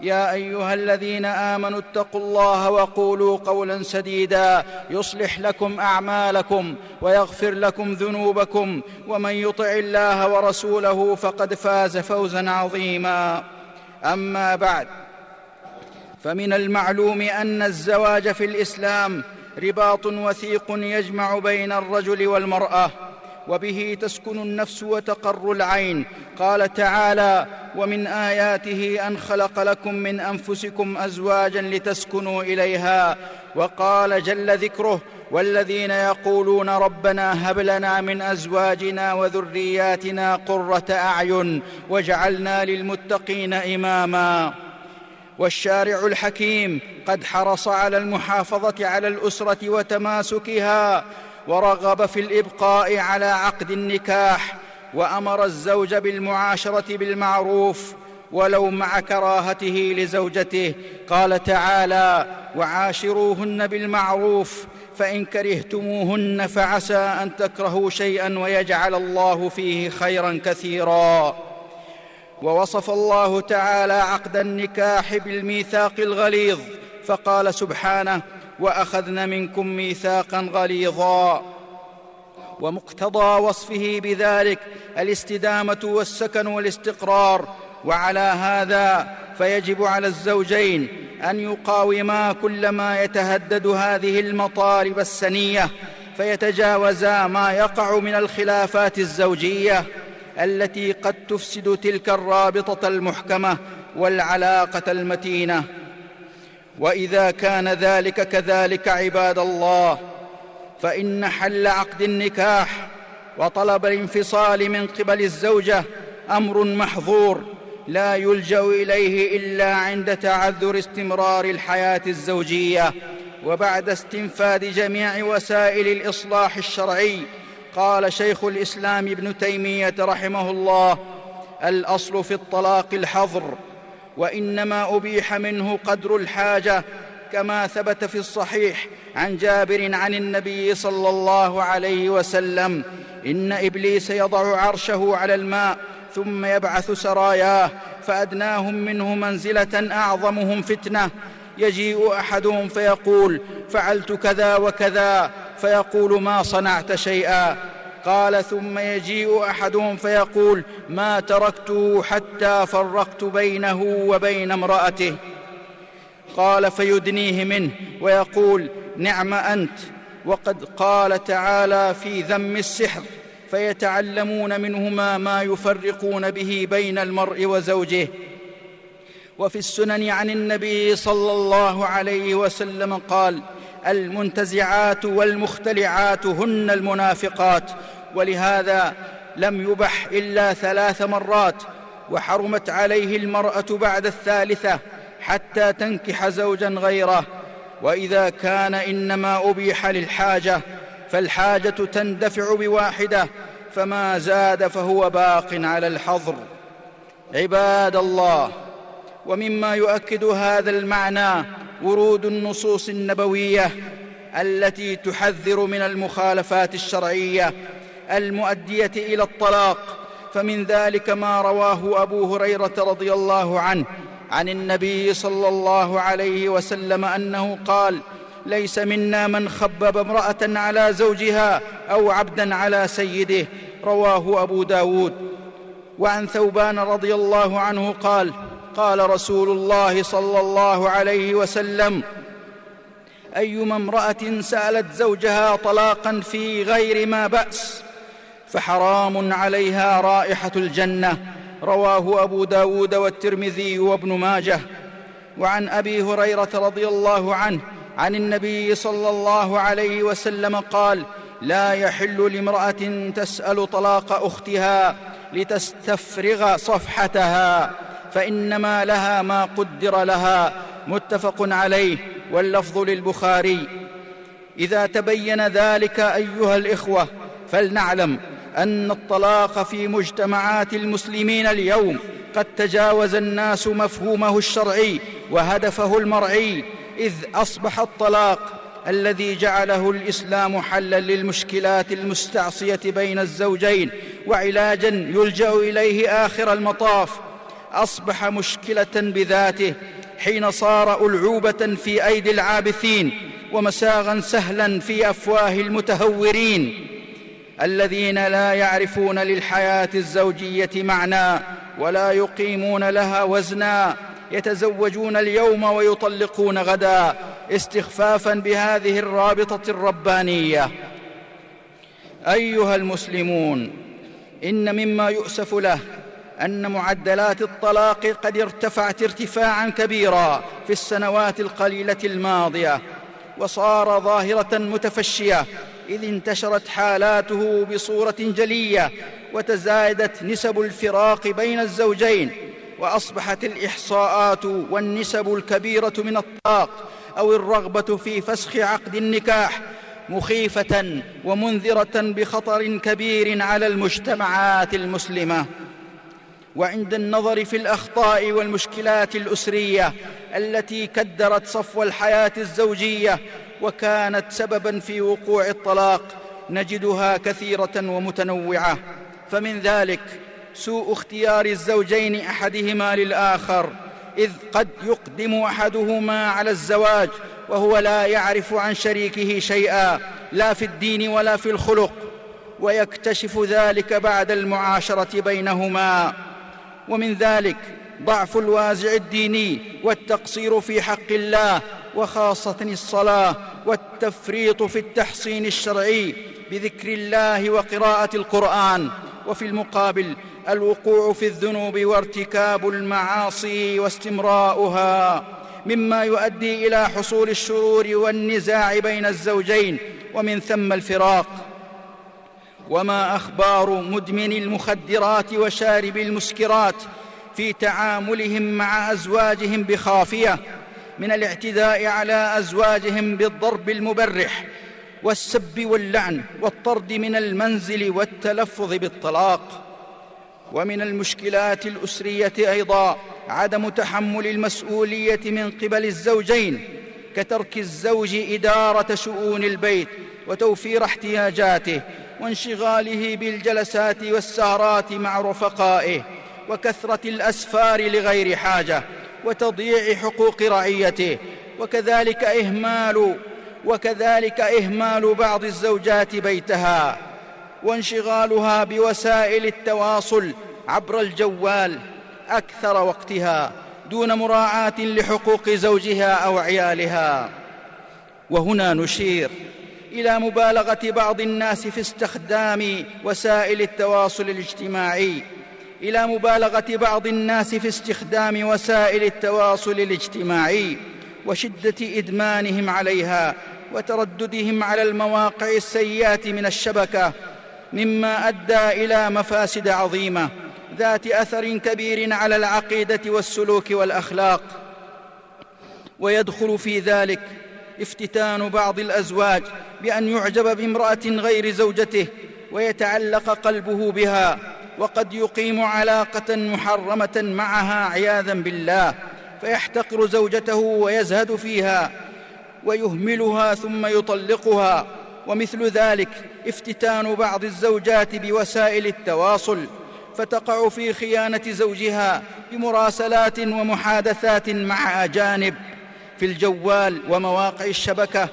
يا أيها الذين آمنوا اتقوا الله وقولوا قولا سديدا يصلح لكم أعمالكم ويغفر لكم ذنوبكم ومن يطع الله ورسوله فقد فاز فوزا عظيما. أما بعد فمن المعلوم أن الزواج في الإسلام رباط وثيق يجمع بين الرجل والمرأة. وبه تسكن النفس وتقر العين. قال تعالى ومن آياته أن خلق لكم من أنفسكم أزواجا لتسكنوا إليها وقال جل ذكره والذين يقولون ربنا هب لنا من أزواجنا وذرياتنا قرة أعين واجعلنا للمتقين إماما والشارع الحكيم قد حرص على المحافظة على الأسرة وتماسكها ورغب في الإبقاء على عقد النكاح وأمر الزوج بالمعاشرة بالمعروف ولو مع كراهته لزوجته. قال تعالى وعاشروهن بالمعروف فإن كرهتموهن فعسى أن تكرهوا شيئا ويجعل الله فيه خيرا كثيرا. ووصف الله تعالى عقد النكاح بالميثاق الغليظ فقال سبحانه واخذن منكم ميثاقا غليظا. ومقتضى وصفه بذلك الاستدامة والسكن والاستقرار. وعلى هذا فيجب على الزوجين أن يقاوما كل ما يتهدد هذه المطالب السنية فيتجاوزا ما يقع من الخلافات الزوجية التي قد تفسد تلك الرابطة المحكمة والعلاقة المتينة. وإذا كان ذلك كذلك عباد الله فإن حل عقد النكاح وطلب الانفصال من قبل الزوجة أمر محظور لا يلجأ إليه إلا عند تعذر استمرار الحياة الزوجية وبعد استنفاذ جميع وسائل الإصلاح الشرعي. قال شيخ الإسلام ابن تيمية رحمه الله الأصل في الطلاق الحظر وإنما أبيح منه قدر الحاجة كما ثبت في الصحيح عن جابر عن النبي صلى الله عليه وسلم إن إبليس يضع عرشه على الماء ثم يبعث سراياه فأدناهم منه منزلة أعظمهم فتنة. يجيء أحدهم فيقول فعلت كذا وكذا. فيقول ما صنعت شيئا. قال ثم يجيء أحدهم فيقول ما تركته حتى فرقت بينه وبين امرأته. قال فيدنيه منه ويقول نعم أنت وقد قال تعالى في ذم السحر فيتعلمون منهما ما يفرقون به بين المرء وزوجه. وفي السنن عن النبي صلى الله عليه وسلم قال المنتزعات والمختلعات هن المنافقات ولهذا لم يبح إلا ثلاث مرات وحرمت عليه المرأة بعد الثالثة حتى تنكح زوجا غيره. وإذا كان إنما أبيح للحاجة فالحاجة تندفع بواحدة فما زاد فهو باق على الحظر. عباد الله ومما يؤكد هذا المعنى ورود النصوص النبوية التي تحذر من المخالفات الشرعية المؤدية إلى الطلاق فمن ذلك ما رواه أبو هريرة رضي الله عنه عن النبي صلى الله عليه وسلم أنه قال ليس منا من خبب امرأة على زوجها أو عبدا على سيده رواه أبو داود. وعن ثوبان رضي الله عنه قال قال رسول الله صلى الله عليه وسلم أيما امرأة سألت زوجها طلاقا في غير ما بأس فحرام عليها رائحة الجنة. رواه أبو داود والترمذي وابن ماجه. وعن أبي هريرة رضي الله عنه عن النبي صلى الله عليه وسلم قال لا يحل لامرأة تسأل طلاق أختها لتستفرغ صفحتها فإنما لها ما قدر لها. متفق عليه واللفظ للبخاري. إذا تبين ذلك أيها الإخوة فلنعلم أن الطلاق في مجتمعات المسلمين اليوم قد تجاوز الناس مفهومه الشرعي وهدفه المرعي إذ أصبح الطلاق الذي جعله الإسلام حلا للمشكلات المستعصية بين الزوجين وعلاجا يلجأ إليه آخر المطاف. أصبح مشكلة بذاته حين صار ألعوبة في أيدي العابثين ومساغا سهلا في أفواه المتهورين. الذين لا يعرفون للحياة الزوجية معنى ولا يقيمون لها وزنا يتزوجون اليوم ويطلقون غدا استخفافا بهذه الرابطة الربانية. أيها المسلمون إن مما يؤسف له أن معدلات الطلاق قد ارتفعت ارتفاعا كبيرا في السنوات القليلة الماضية وصار ظاهرة متفشية إذ انتشرت حالاته بصورة جلية وتزايدت نسب الفراق بين الزوجين وأصبحت الإحصاءات والنسب الكبيرة من الطلاق أو الرغبة في فسخ عقد النكاح مخيفة ومنذرة بخطر كبير على المجتمعات المسلمة. وعند النظر في الأخطاء والمشكلات الأسرية التي كدرت صفو الحياة الزوجية وكانت سببا في وقوع الطلاق نجدها كثيرة ومتنوعة. فمن ذلك سوء اختيار الزوجين أحدهما للآخر إذ قد يقدم أحدهما على الزواج وهو لا يعرف عن شريكه شيئا لا في الدين ولا في الخلق. ويكتشف ذلك بعد المعاشرة بينهما. ومن ذلك ضعف الوازع الديني والتقصير في حق الله وخاصة الصلاة والتفريط في التحصين الشرعي بذكر الله وقراءة القرآن وفي المقابل الوقوع في الذنوب وارتكاب المعاصي واستمراؤها مما يؤدي إلى حصول الشرور والنزاع بين الزوجين ومن ثم الفراق. وما أخبار مدمن المخدرات وشارب المسكرات في تعاملهم مع أزواجهم بخافية من الاعتداء على أزواجهم بالضرب المبرح والسب واللعن والطرد من المنزل والتلفظ بالطلاق. ومن المشكلات الأسرية أيضا عدم تحمل المسؤولية من قبل الزوجين كترك الزوج إدارة شؤون البيت وتوفير احتياجاته وانشغاله بالجلسات والسهرات مع رفقائه وكثرة الأسفار لغير حاجة. وتضييع حقوق رعيته وكذلك إهمال وكذلك إهمال بعض الزوجات بيتها وانشغالها بوسائل التواصل عبر الجوال أكثر وقتها دون مراعاة لحقوق زوجها أو عيالها. وهنا نشير إلى مبالغة بعض الناس في استخدام وسائل التواصل الاجتماعي إلى مبالغة بعض الناس في استخدام وسائل التواصل الاجتماعي وشدة إدمانهم عليها وترددهم على المواقع السيئة من الشبكة مما أدى إلى مفاسد عظيمة ذات أثر كبير على العقيدة والسلوك والأخلاق. ويدخل في ذلك افتتان بعض الأزواج بأن يعجب بامرأة غير زوجته ويتعلق قلبه بها. وقد يقيم علاقة محرمة معها عياذا بالله فيحتقر زوجته ويزهد فيها ويهملها ثم يطلقها ومثل ذلك افتتان بعض الزوجات بوسائل التواصل فتقع في خيانة زوجها بمراسلات ومحادثات مع أجانب في الجوال ومواقع الشبكة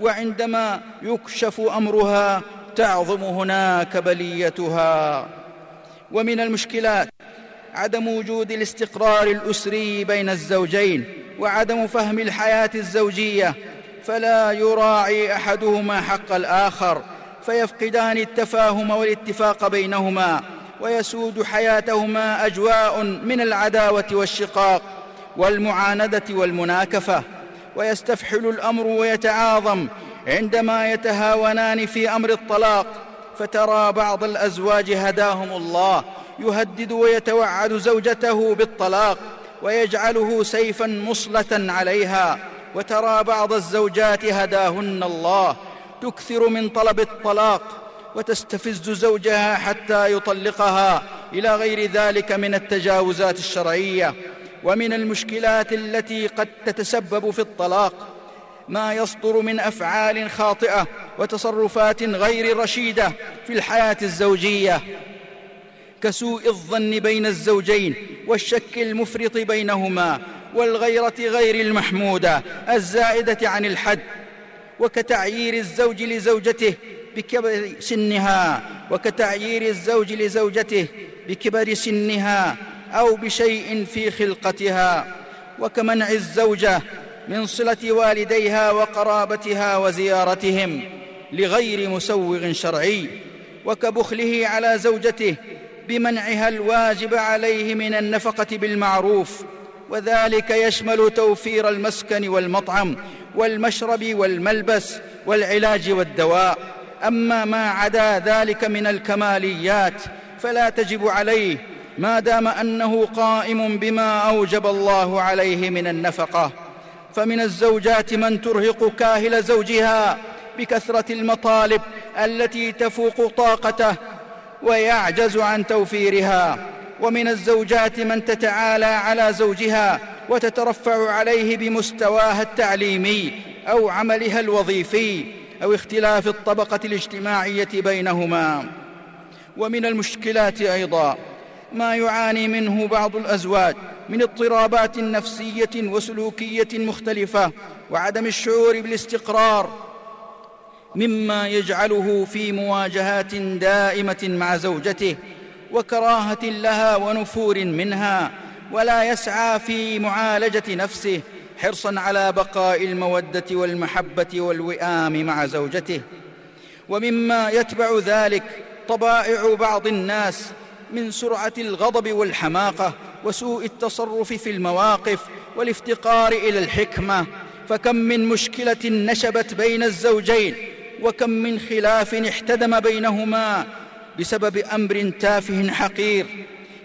وعندما يكشف أمرها تعظم هناك بليتها. ومن المشكلات عدم وجود الاستقرار الأسري بين الزوجين وعدم فهم الحياة الزوجية فلا يراعي أحدهما حق الآخر فيفقدان التفاهم والاتفاق بينهما ويسود حياتهما أجواء من العداوة والشقاق والمعاندة والمناكفة. ويستفحل الأمر ويتعاظم عندما يتهاونان في أمر الطلاق فترى بعض الأزواج هداهم الله يهدد ويتوعد زوجته بالطلاق ويجعله سيفا مصله عليها وترى بعض الزوجات هداهن الله تكثر من طلب الطلاق وتستفز زوجها حتى يطلقها إلى غير ذلك من التجاوزات الشرعية ومن المشكلات التي قد تتسبب في الطلاق. ما يصدر من أفعال خاطئة وتصرفات غير رشيدة في الحياة الزوجية. كسوء الظن بين الزوجين والشك المفرط بينهما والغيرة غير المحمودة الزائدة عن الحد. وكتعيير الزوج لزوجته بكبر سنها وكتعيير الزوج لزوجته بكبر سنها أو بشيء في خلقتها. وكمنع الزوجة من صلة والديها وقرابتها وزيارتهم لغير مسوغ شرعي وكبخله على زوجته بمنعها الواجب عليه من النفقة بالمعروف وذلك يشمل توفير المسكن والمطعم والمشرب والملبس والعلاج والدواء. أما ما عدا ذلك من الكماليات فلا تجب عليه ما دام أنه قائم بما أوجب الله عليه من النفقة. فمن الزوجات من ترهق كاهل زوجها بكثرة المطالب التي تفوق طاقته ويعجز عن توفيرها. ومن الزوجات من تتعالى على زوجها وتترفع عليه بمستواها التعليمي أو عملها الوظيفي أو اختلاف الطبقة الاجتماعية بينهما. ومن المشكلات أيضا ما يعاني منه بعض الأزواج من اضطرابات نفسية وسلوكية مختلفة وعدم الشعور بالاستقرار مما يجعله في مواجهات دائمة مع زوجته وكراهة لها ونفور منها ولا يسعى في معالجة نفسه حرصا على بقاء المودة والمحبة والوئام مع زوجته. ومما يتبع ذلك طبائع بعض الناس من سرعة الغضب والحماقة وسوء التصرف في المواقف والافتقار إلى الحكمة. فكم من مشكلة نشبت بين الزوجين وكم من خلاف احتدم بينهما بسبب أمر تافه حقير.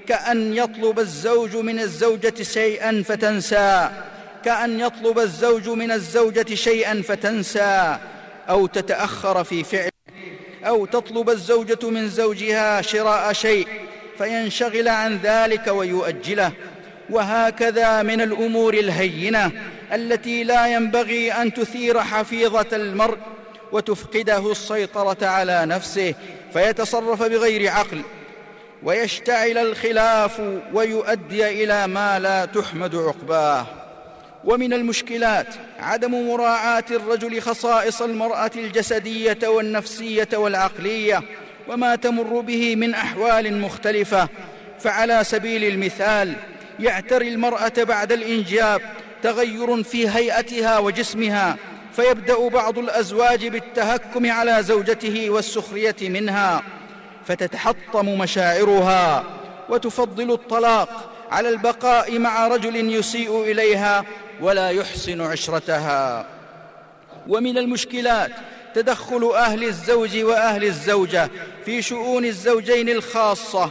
كأن يطلب الزوج من الزوجة شيئا فتنسى. كأن يطلب الزوج من الزوجة شيئا فتنسى. أو تتأخر في فعله أو تطلب الزوجة من زوجها شراء شيء. فينشغل عن ذلك ويؤجله. وهكذا من الأمور الهينة التي لا ينبغي أن تثير حفيظة المرء وتفقده السيطرة على نفسه فيتصرف بغير عقل ويشتعل الخلاف ويؤدي إلى ما لا تحمد عقباه. ومن المشكلات عدم مراعاة الرجل خصائص المرأة الجسدية والنفسية والعقلية وما تمر به من أحوال مختلفة فعلى سبيل المثال يعتري المرأة بعد الإنجاب تغير في هيئتها وجسمها فيبدأ بعض الأزواج بالتهكم على زوجته والسخرية منها فتتحطم مشاعرها وتفضل الطلاق على البقاء مع رجل يسيء إليها ولا يحسن عشرتها. ومن المشكلات تدخل أهل الزوج وأهل الزوجة في شؤون الزوجين الخاصة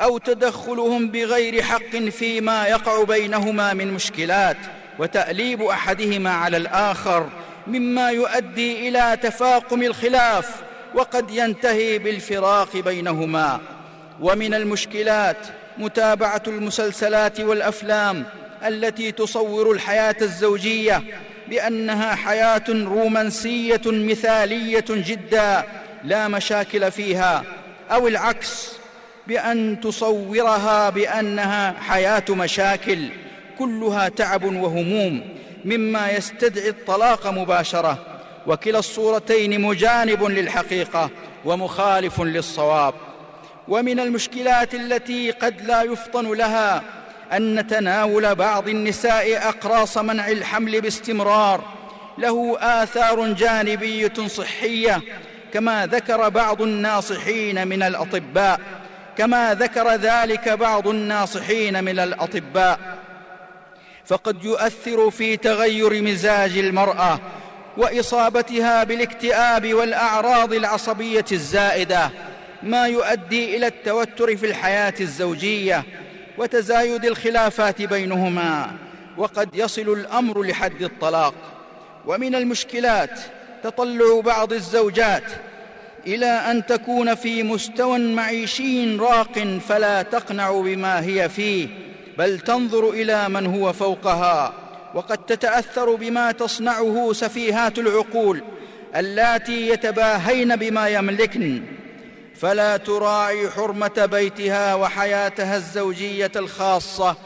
أو تدخلهم بغير حق فيما يقع بينهما من مشكلات وتأليب أحدهما على الآخر مما يؤدي إلى تفاقم الخلاف وقد ينتهي بالفراق بينهما. ومن المشكلات متابعة المسلسلات والأفلام التي تصور الحياة الزوجية بأنها حياة رومانسية مثالية جدا لا مشاكل فيها أو العكس بأن تصورها بأنها حياة مشاكل كلها تعب وهموم مما يستدعي الطلاق مباشرة وكلا الصورتين مجانب للحقيقة ومخالف للصواب. ومن المشكلات التي قد لا يفطن لها أن تناول بعض النساء أقراص منع الحمل باستمرار. له آثار جانبية صحية كما ذكر بعض الناصحين من الأطباء. كما ذكر ذلك بعض الناصحين من الأطباء. فقد يؤثر في تغير مزاج المرأة وإصابتها بالاكتئاب والأعراض العصبية الزائدة ما يؤدي إلى التوتر في الحياة الزوجية. وتزايد الخلافات بينهما وقد يصل الأمر لحد الطلاق. ومن المشكلات تطلع بعض الزوجات إلى أن تكون في مستوى معيشي راق فلا تقنع بما هي فيه بل تنظر إلى من هو فوقها. وقد تتأثر بما تصنعه سفيهات العقول اللاتي يتباهين بما يملكن. فلا تراعي حرمة بيتها وحياتها الزوجية الخاصة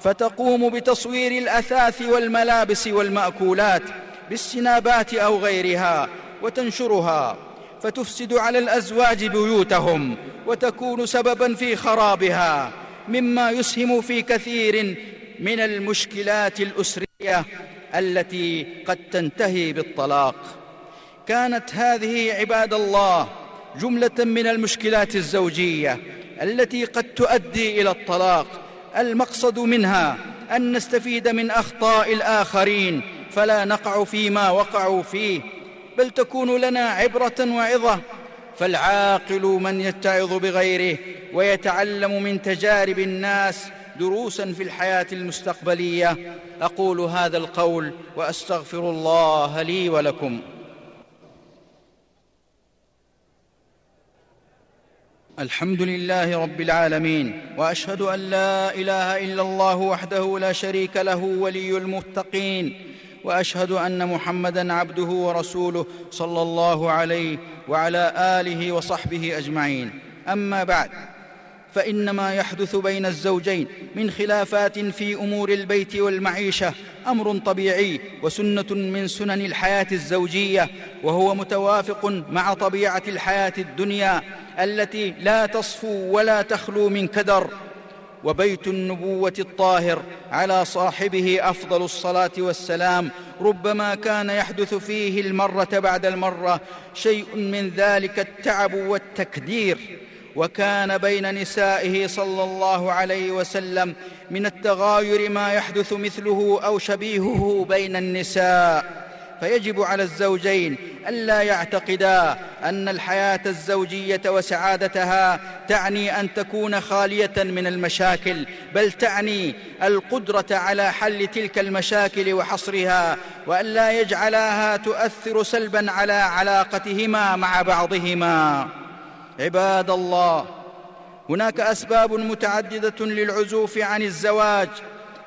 فتقوم بتصوير الأثاث والملابس والمأكولات بالسنابات أو غيرها وتنشرها فتفسد على الأزواج بيوتهم وتكون سببا في خرابها مما يسهم في كثير من المشكلات الأسرية التي قد تنتهي بالطلاق. كانت هذه عباد الله جملة من المشكلات الزوجية التي قد تؤدي إلى الطلاق. المقصد منها أن نستفيد من أخطاء الآخرين فلا نقع فيما وقعوا فيه بل تكون لنا عبرة وعظة. فالعاقل من يتعظ بغيره ويتعلم من تجارب الناس دروسا في الحياة المستقبلية. أقول هذا القول وأستغفر الله لي ولكم. الحمد لله رب العالمين وأشهد أن لا إله إلا الله وحده لا شريك له ولي المتقين وأشهد أن محمدا عبده ورسوله صلى الله عليه وعلى آله وصحبه أجمعين. أما بعد فان ما يحدث بين الزوجين من خلافات في أمور البيت والمعيشة أمر طبيعي وسنة من سنن الحياة الزوجية وهو متوافق مع طبيعة الحياة الدنيا التي لا تصفو ولا تخلو من كدر. وبيت النبوة الطاهر على صاحبه أفضل الصلاة والسلام ربما كان يحدث فيه المرة بعد المرة شيء من ذلك التعب والتكدير. وكان بين نسائه صلى الله عليه وسلم من التغاير ما يحدث مثله أو شبيهه بين النساء. فيجب على الزوجين ألا يعتقدا أن الحياة الزوجية وسعادتها تعني أن تكون خالية من المشاكل بل تعني القدرة على حل تلك المشاكل وحصرها وألا يجعلاها تؤثر سلبا على علاقتهما مع بعضهما. عباد الله هناك أسباب متعددة للعزوف عن الزواج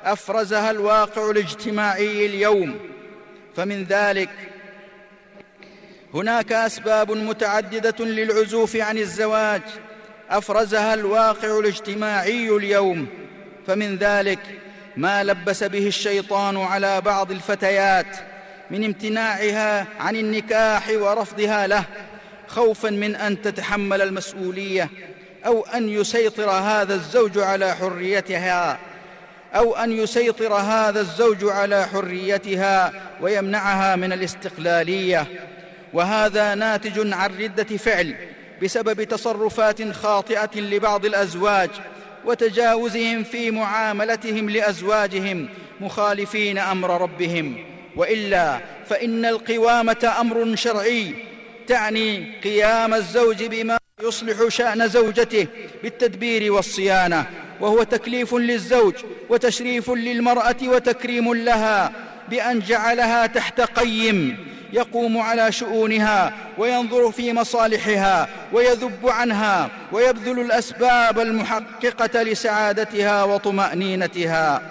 أفرزها الواقع الاجتماعي اليوم. فمن ذلك هناك أسباب متعددة للعزوف عن الزواج أفرزها الواقع الاجتماعي اليوم. فمن ذلك ما لبس به الشيطان على بعض الفتيات من امتناعها عن النكاح ورفضها له. خوفا من أن تتحمل المسؤولية أو أن يسيطر هذا الزوج على حريتها أو أن يسيطر هذا الزوج على حريتها ويمنعها من الاستقلالية. وهذا ناتج عن ردة فعل بسبب تصرفات خاطئة لبعض الأزواج وتجاوزهم في معاملتهم لأزواجهم مخالفين أمر ربهم. وإلا فإن القوامة أمر شرعي تعني قيام الزوج بما يصلح شأن زوجته بالتدبير والصيانة وهو تكليف للزوج وتشريف للمرأة وتكريم لها بأن جعلها تحت قيم يقوم على شؤونها وينظر في مصالحها ويذب عنها ويبذل الأسباب المحققة لسعادتها وطمأنينتها.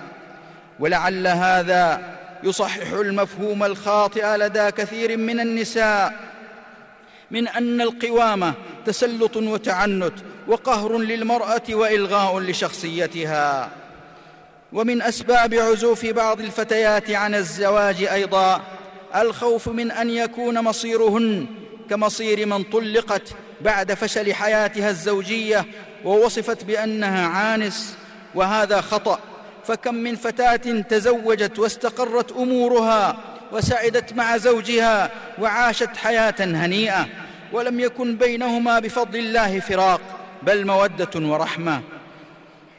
ولعل هذا يصحح المفهوم الخاطئ لدى كثير من النساء من أن القوامه تسلط وتعنت وقهر للمرأة وإلغاء لشخصيتها. ومن أسباب عزوف بعض الفتيات عن الزواج أيضا الخوف من أن يكون مصيرهن كمصير من طلقت بعد فشل حياتها الزوجية ووصفت بأنها عانس وهذا خطأ. فكم من فتاة تزوجت واستقرت أمورها وسعدت مع زوجها وعاشت حياة هنيئة ولم يكن بينهما بفضل الله فراق بل مودة ورحمة.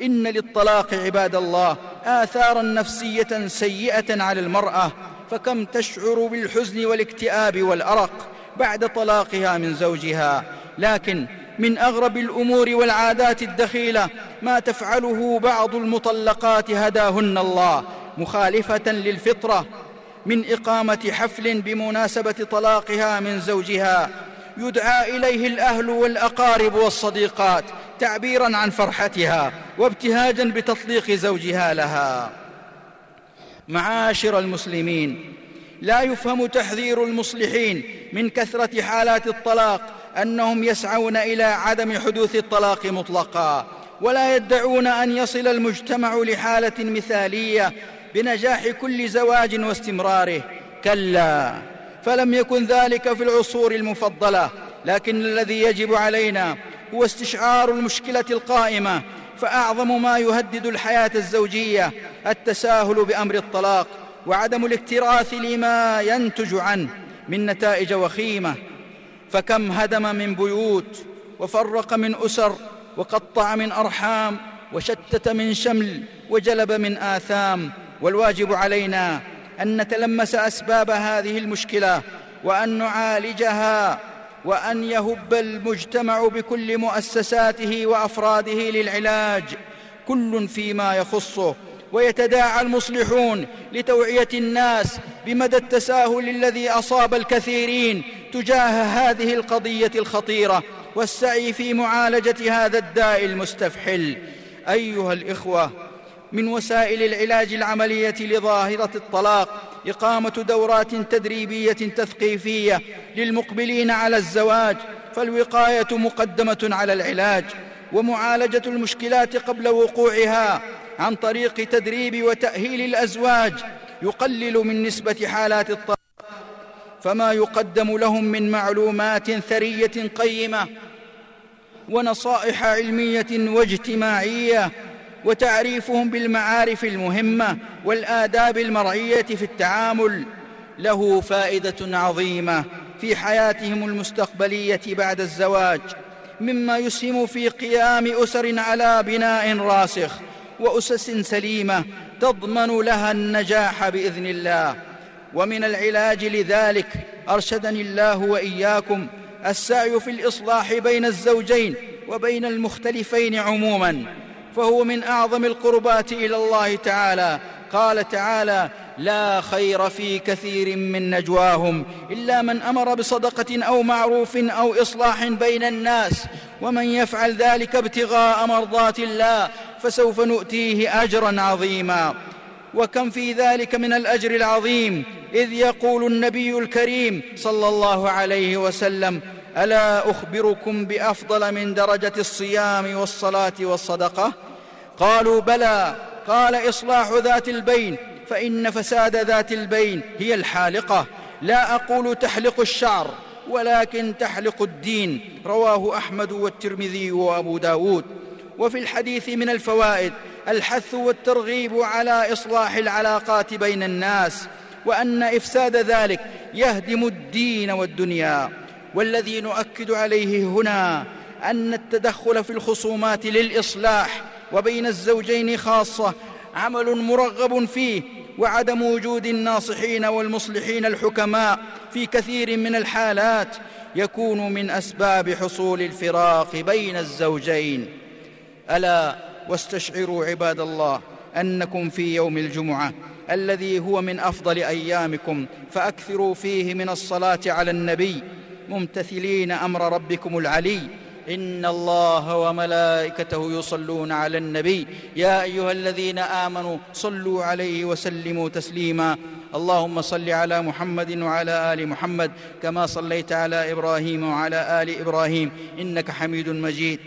إن للطلاق عباد الله آثارا نفسية سيئة على المرأة فكم تشعر بالحزن والاكتئاب والأرق بعد طلاقها من زوجها. لكن من أغرب الأمور والعادات الدخيلة ما تفعله بعض المطلقات هداهن الله مخالفة للفطرة من إقامة حفل بمناسبة طلاقها من زوجها. يدعى إليه الأهل والأقارب والصديقات تعبيرا عن فرحتها وابتهاجا بتطليق زوجها لها. معاشر المسلمين لا يفهم تحذير المصلحين من كثرة حالات الطلاق أنهم يسعون إلى عدم حدوث الطلاق مطلقا ولا يدعون أن يصل المجتمع لحالة مثالية بنجاح كل زواج واستمراره. كلا فلم يكن ذلك في العصور المفضلة لكن الذي يجب علينا هو استشعار المشكلة القائمة فأعظم ما يهدد الحياة الزوجية التساهل بأمر الطلاق وعدم الاكتراث لما ينتج عنه من نتائج وخيمة. فكم هدم من بيوت وفرق من أسر وقطع من أرحام وشتت من شمل وجلب من آثام والواجب علينا أن نتلمس أسباب هذه المشكلة وأن نعالجها وأن يهب المجتمع بكل مؤسساته وأفراده للعلاج كل فيما يخصه ويتداعى المصلحون لتوعية الناس بمدى التساهل الذي أصاب الكثيرين تجاه هذه القضية الخطيرة والسعي في معالجة هذا الداء المستفحل. أيها الإخوة من وسائل العلاج العملية لظاهرة الطلاق إقامة دورات تدريبية تثقيفية للمقبلين على الزواج فالوقاية مقدمة على العلاج ومعالجة المشكلات قبل وقوعها عن طريق تدريب وتأهيل الأزواج يقلل من نسبة حالات الطلاق فما يقدم لهم من معلومات ثرية قيمة ونصائح علمية واجتماعية وتعريفهم بالمعارف المهمة والآداب المرعيه في التعامل له فائدة عظيمة في حياتهم المستقبلية بعد الزواج مما يسهم في قيام أسر على بناء راسخ وأسس سليمة تضمن لها النجاح بإذن الله. ومن العلاج لذلك أرشدني الله وإياكم السعي في الإصلاح بين الزوجين وبين المختلفين عموما. فهو من أعظم القربات إلى الله تعالى. قال تعالى لا خير في كثير من نجواهم إلا من أمر بصدقة أو معروف أو إصلاح بين الناس. ومن يفعل ذلك ابتغاء مرضات الله فسوف نؤتيه أجرا عظيما. وكم في ذلك من الأجر العظيم؟ إذ يقول النبي الكريم صلى الله عليه وسلم ألا أخبركم بأفضل من درجة الصيام والصلاة والصدقة؟ قالوا بلى قال إصلاح ذات البين فإن فساد ذات البين هي الحالقة. لا أقول تحلق الشعر ولكن تحلق الدين رواه أحمد والترمذي وأبو داود. وفي الحديث من الفوائد الحث والترغيب على إصلاح العلاقات بين الناس وأن إفساد ذلك يهدم الدين والدنيا. والذي نؤكد عليه هنا أن التدخل في الخصومات للإصلاح وبين الزوجين خاصة عمل مرغب فيه وعدم وجود الناصحين والمصلحين الحكماء في كثير من الحالات يكون من أسباب حصول الفراق بين الزوجين. ألا واستشعروا عباد الله أنكم في يوم الجمعة الذي هو من أفضل أيامكم فأكثروا فيه من الصلاة على النبي ممتثلين أمر ربكم العلي. إن الله وملائكته يصلون على النبي. يا أيها الذين آمنوا صلوا عليه وسلموا تسليما. اللهم صل على محمد وعلى آل محمد كما صليت على إبراهيم وعلى آل إبراهيم. إنك حميد مجيد.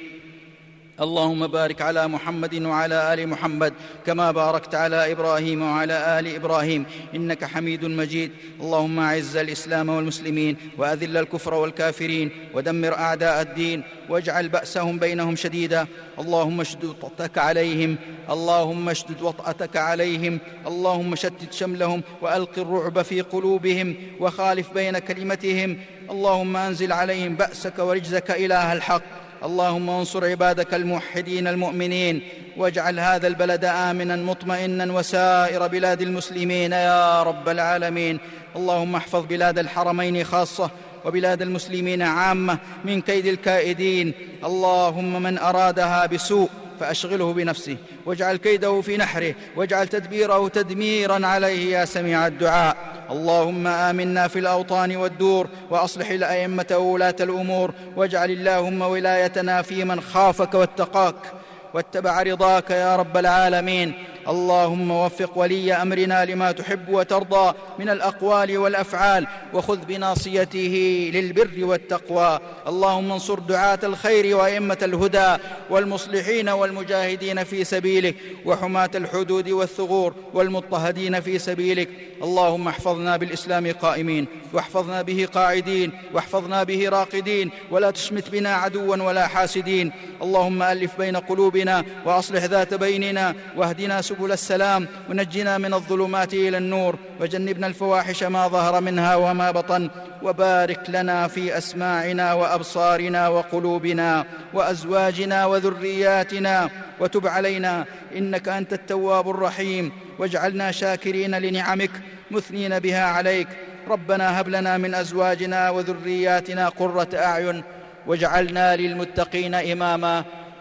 اللهم بارك على محمد وعلى آل محمد كما باركت على إبراهيم وعلى آل إبراهيم. إنك حميد مجيد. اللهم أعز الإسلام والمسلمين وأذل الكفر والكافرين ودمر أعداء الدين واجعل بأسهم بينهم شديدا. اللهم اشدد وطأتك عليهم. اللهم اشدد وطأتك عليهم. اللهم شتت شملهم وألق الرعب في قلوبهم وخالف بين كلمتهم. اللهم أنزل عليهم بأسك ورجزك إله الحق. اللهم انصر عبادك الموحدين المؤمنين واجعل هذا البلد آمنا مطمئنا وسائر بلاد المسلمين يا رب العالمين. اللهم احفظ بلاد الحرمين خاصة وبلاد المسلمين عامة من كيد الكائدين. اللهم من أرادها بسوء فأشغله بنفسه واجعل كيده في نحره واجعل تدبيره تدميرا عليه يا سميع الدعاء. اللهم آمنا في الأوطان والدور وأصلح الأئمة وولاة الأمور واجعل اللهم ولايتنا في من خافك واتقاك واتبع رضاك يا رب العالمين. اللهم وفق ولي أمرنا لما تحب وترضى من الأقوال والأفعال وخذ بناصيته للبر والتقوى. اللهم انصر دعاة الخير وأئمة الهدى والمصلحين والمجاهدين في سبيلك وحماة الحدود والثغور والمضطهدين في سبيلك. اللهم احفظنا بالإسلام قائمين واحفظنا به قاعدين واحفظنا به راقدين ولا تشمت بنا عدوا ولا حاسدين. اللهم ألف بين قلوبنا وأصلح ذات بيننا واهدنا سبل السلام ونجنا من الظلمات إلى النور وجنبنا الفواحش ما ظهر منها وما بطن وبارك لنا في أسماعنا وأبصارنا وقلوبنا وأزواجنا وذرياتنا وتب علينا إنك أنت التواب الرحيم واجعلنا شاكرين لنعمك مثنين بها عليك. ربنا هب لنا من أزواجنا وذرياتنا قرة أعين واجعلنا للمتقين إماما.